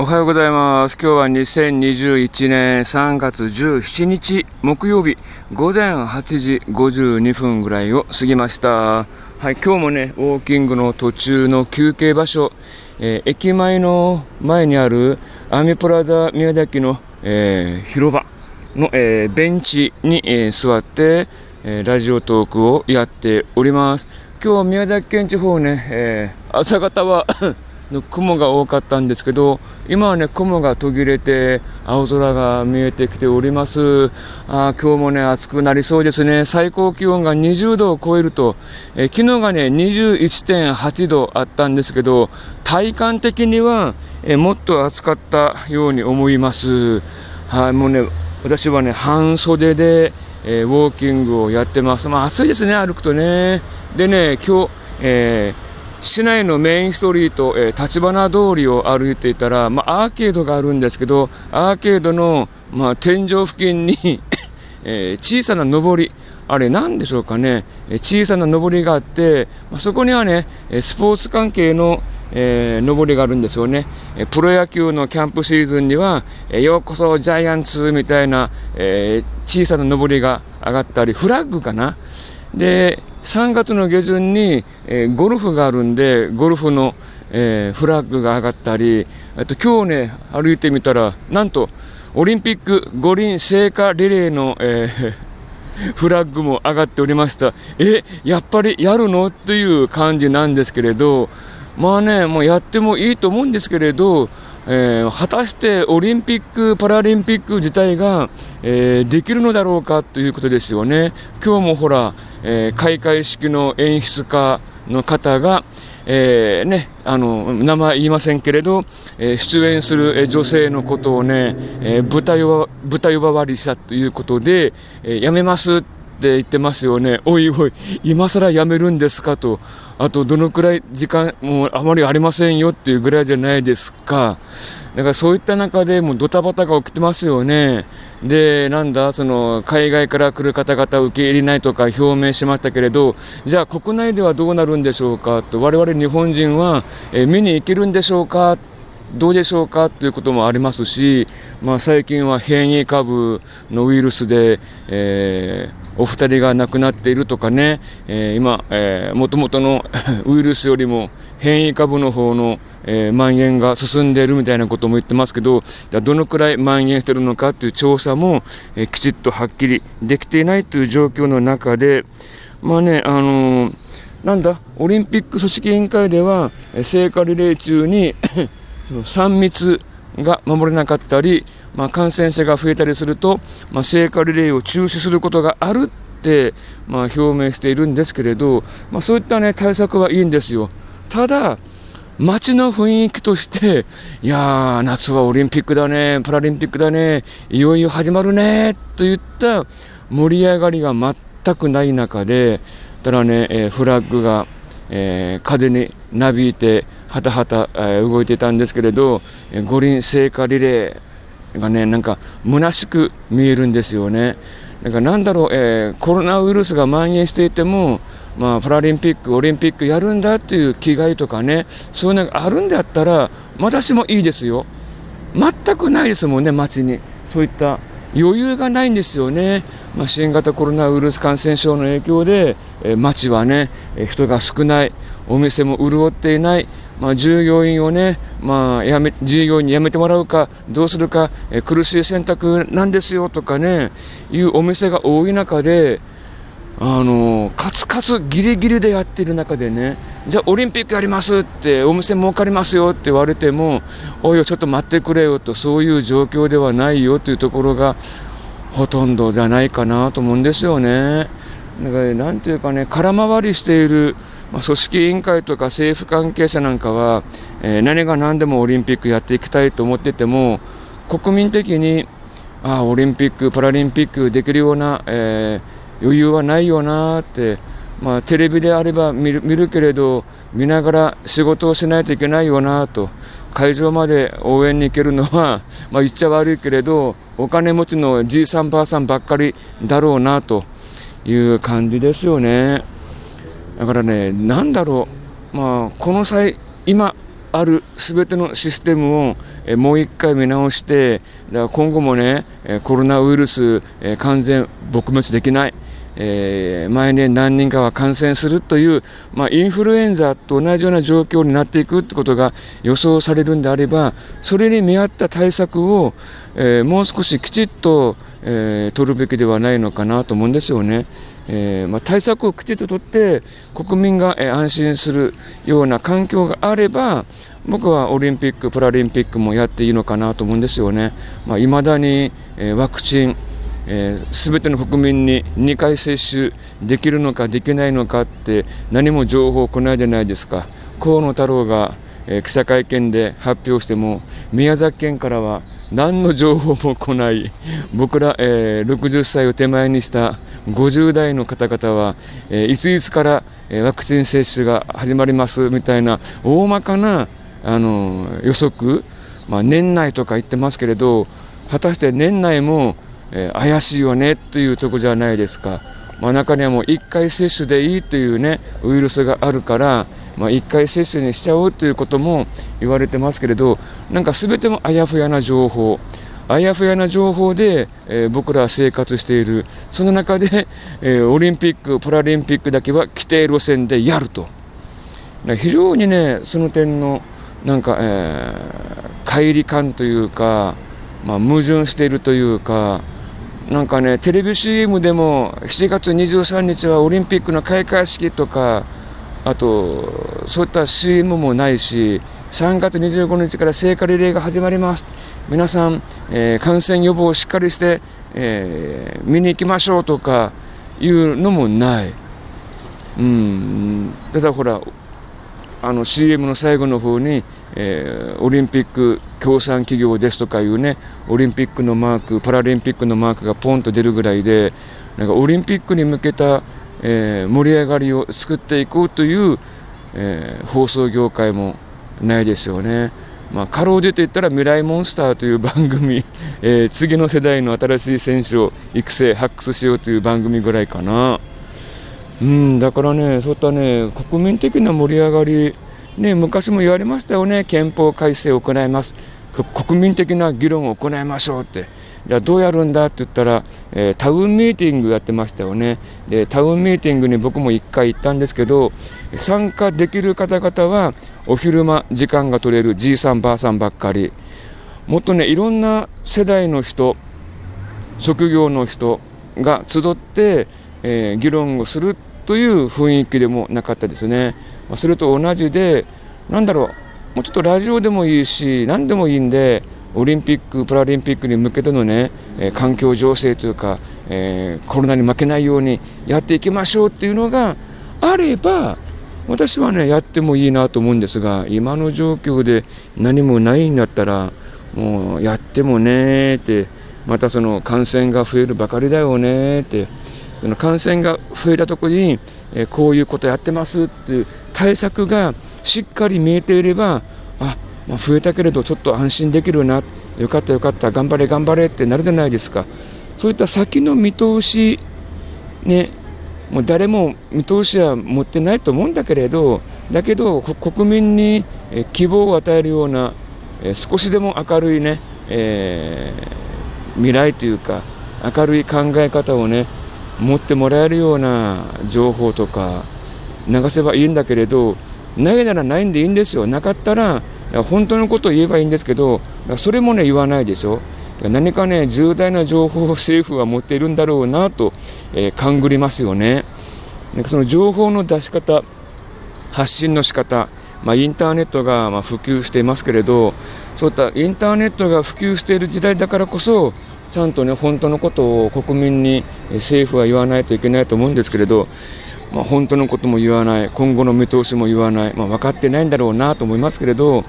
おはようございます。今日は2021年3月17日木曜日午前8時52分ぐらいを過ぎました。はい、今日もね、ウォーキングの途中の休憩場所、えー駅前の前にあるアミプラザ宮崎の、えー広場の、えーベンチに、え座って、えラジオトークをやっております。今日宮崎県地方ね、え朝方はの雲が多かったんですけど、今はね、雲が途切れて、青空が見えてきております。あ今日もね、暑くなりそうですね。最高気温が20度を超えると、え昨日がね、21.8度あったんですけど、体感的には、えもっと暑かったように思います。はい、もうね、私はね、半袖で、えーウォーキングをやってます。まあ暑いですね、歩くとね。でね、今日、えー市内のメインストリート、えー、立花通りを歩いていたら、まあ、アーケードがあるんですけど、アーケードの、まあ、天井付近に、えー小さな上り、あれ何でしょうかね、えー小さな上りがあって、まあ、そこにはね、スポーツ関係の、えー上りがあるんですよね。えープロ野球のキャンプシーズンには、えーようこそジャイアンツみたいな、えー小さな上りが上がったり、フラッグかな。で、3月の下旬に、えーゴルフがあるんで、ゴルフの、えーフラッグが上がったり、あと今日ね、歩いてみたら、なんと、オリンピック五輪聖火リレーの、えー フラッグも上がっておりました。え、やっぱりやるの？っていう感じなんですけれど、まあね、もうやってもいいと思うんですけれど、えー果たしてオリンピック・パラリンピック自体が、えーできるのだろうかということですよね。今日もほら、えー開会式の演出家の方が、えーね、あの、名前言いませんけれど、えー出演する女性のことをね、えー豚呼ば、豚呼ばわりしたということで、えーやめますって言ってますよね。おいおい、今更やめるんですかと。あと、どのくらい時間、もうあまりありませんよっていうぐらいじゃないですか。だからそういった中でもうドタバタが起きてますよね。で、なんだ、その、海外から来る方々を受け入れないとか表明しましたけれど、じゃあ国内ではどうなるんでしょうか？と、我々日本人は、え見に行けるんでしょうか？どうでしょうか？ということもありますし、まあ、最近は変異株のウイルスで、えーお二人が亡くなっているとかね、えー今、えー、元々の ウイルスよりも変異株の方の、えー蔓延が進んでいるみたいなことも言ってますけど、じゃどのくらい蔓延してるのかという調査も、えーきちっとはっきりできていないという状況の中で、まあね、あのーなんだ、オリンピック組織委員会では、聖火リレー中に 3密が守れなかったり、まあ、感染者が増えたりすると、まあ、聖火リレーを中止することがあるって、まあ、表明しているんですけれど、まあ、そういった、ね、対策はいいんですよ。ただ、街の雰囲気として、いやー、夏はオリンピックだね、パラリンピックだね、いよいよ始まるね、といった盛り上がりが全くない中で、ただね、えーフラッグが、えー風になびいて、はたはた、えー動いてたんですけれど、五輪聖火リレーがね、なんか虚しく見えるんですよね。なんかなんだろう、えーコロナウイルスが蔓延していても、まあ、パラリンピック、オリンピックやるんだっていう気概とかね、そういうのがあるんであったら、私もいいですよ。全くないですもんね、街に。そういった余裕がないんですよね。まあ、新型コロナウイルス感染症の影響で、えー街はね、えー人が少ない、お店も潤っていない、まあ、従業員をね、まあ、やめ、従業員に辞めてもらうか、どうするか、えー苦しい選択なんですよとかね、いうお店が多い中で、あのカツカツギリギリでやってる中でね、じゃあオリンピックやりますって、お店儲かりますよって言われても、おいよ、ちょっと待ってくれよと、そういう状況ではないよというところが、ほとんどじゃないかなと思うんですよね。だか、なんていうかね、空回りしている、まあ、組織委員会とか政府関係者なんかは、えー何が何でもオリンピックやっていきたいと思ってても、国民的に、ああ、オリンピック、パラリンピックできるような、えー余裕はないよなって、まあ、テレビであれば見る見るけれど、見ながら仕事をしないといけないよなと、会場まで応援に行けるのは、まあ、言っちゃ悪いけれど、お金持ちのじいさんばあさんばっかりだろうなという感じですよね。だからね、なんだろう、まあ、この際、今、ある全てのシステムを、えもう一回見直して、だから今後もね、コロナウイルス、完全撲滅できない。えー、毎年何人かは感染するという、まあ、インフルエンザと同じような状況になっていくってことが予想されるんであれば、それに見合った対策を、えー、もう少しきちっと、えー、取るべきではないのかなと思うんですよね。えーまあ、対策をきちっと取って国民が、えー、安心するような環境があれば僕はオリンピック・パラリンピックもやっていいのかなと思うんですよね。まあ、未だに、えー、ワクチンえー、全ての国民に2回接種できるのかできないのかって何も情報来ないじゃないですか。河野太郎が、えー、記者会見で発表しても宮崎県からは何の情報も来ない。僕ら、えー、60歳を手前にした50代の方々は、え、いついつから、え、ワクチン接種が始まりますみたいな大まかなあの予測、まあ、年内とか言ってますけれど果たして年内もえー、怪しいよねというとこじゃないですか。まあ、中にはもう1回接種でいいというね、ウイルスがあるから、まあ、1回接種にしちゃおうということも言われてますけれど、なんか全てもあやふやな情報、あやふやな情報で、えー、僕らは生活している。その中で、えー、オリンピック、パラリンピックだけは規定路線でやると。非常にね、その点の、なんか、えー、乖離感というか、まあ、矛盾しているというか、なんかね、テレビ CM でも7月23日はオリンピックの開会式とか、あと、そういった CM もないし、3月25日から聖火リレーが始まります。皆さん、えー、感染予防をしっかりして、えー、見に行きましょうとかいうのもない。うん、ただほら、あの CM の最後の方に、えー、オリンピック協賛企業ですとかいうねオリンピックのマークパラリンピックのマークがポンと出るぐらいでなんかオリンピックに向けた、えー、盛り上がりを作っていこうという、えー、放送業界もないですよね。まあ、かろうじて言ったら未来モンスターという番組、えー、次の世代の新しい選手を育成発掘しようという番組ぐらいかな。うん、だからね、そういったね、国民的な盛り上がり、ね、昔も言われましたよね、憲法改正を行います。国民的な議論を行いましょうって。じゃあどうやるんだって言ったら、えー、タウンミーティングやってましたよね。で、タウンミーティングに僕も1回行ったんですけど、参加できる方々はお昼間時間が取れるじいさんばあさんばっかり。もっとね、いろんな世代の人、職業の人が集って、えー、議論をするという雰囲気でもなかったですね。ま、それと同じで、なんだろう、もうちょっとラジオでもいいし、何でもいいんで、オリンピック・パラリンピックに向けてのね、え、環境情勢というか、えー、コロナに負けないようにやっていきましょうっていうのがあれば、私はね、やってもいいなと思うんですが、今の状況で何もないんだったら、もうやってもねって、またその感染が増えるばかりだよねって、その感染が増えたところに、えこういうことやってますっていう対策がしっかり見えていれば、あ、まあ、増えたけれどちょっと安心できるな、よかったよかった、頑張れ頑張れってなるじゃないですか。そういった先の見通し、ね、もう誰も見通しは持ってないと思うんだけれど、だけど国民に希望を与えるような、少しでも明るいね、えー、未来というか、明るい考え方をね、持ってもらえるような情報とか流せばいいんだけれどないならないんでいいんですよ。なかったら本当のことを言えばいいんですけどそれもね言わないでしょ。何かね重大な情報を政府は持っているんだろうなと、えー、勘ぐりますよね。なんかその情報の出し方発信の仕方まあ、インターネットがま普及していますけれどそういったインターネットが普及している時代だからこそちゃんとね、本当のことを国民に政府は言わないといけないと思うんですけれど、まあ、本当のことも言わない、今後の見通しも言わない、まあ、分かってないんだろうなと思いますけれど、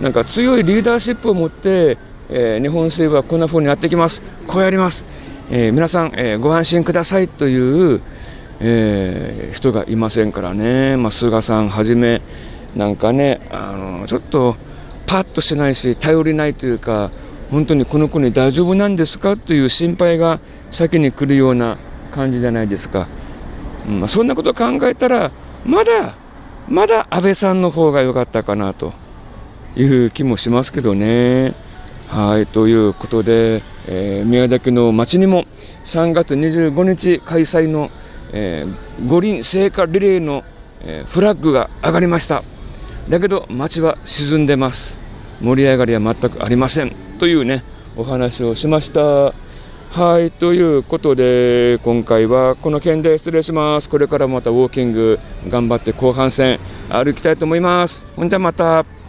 なんか強いリーダーシップを持って、えー、日本政府はこんな風にやってきます、こうやります、えー、皆さん、えー、ご安心くださいという、え人がいませんからね、まあ、菅さんはじめ、なんかね、あのちょっとパッとしてないし、頼りないというか、本当にこの子に大丈夫なんですか？という心配が先に来るような感じじゃないですか。うん、そんなことを考えたら、まだ、まだ安倍さんの方が良かったかなと。いう気もしますけどね。はい、ということで、えー、宮崎の町にも3月25日開催の、えー、五輪聖火リレーの、えー、フラッグが上がりました。だけど町は沈んでます。盛り上がりは全くありません。というね、お話をしました。はい、ということで、今回はこの件で失礼します。これからまたウォーキング頑張って後半戦歩きたいと思います。ほんじゃまた。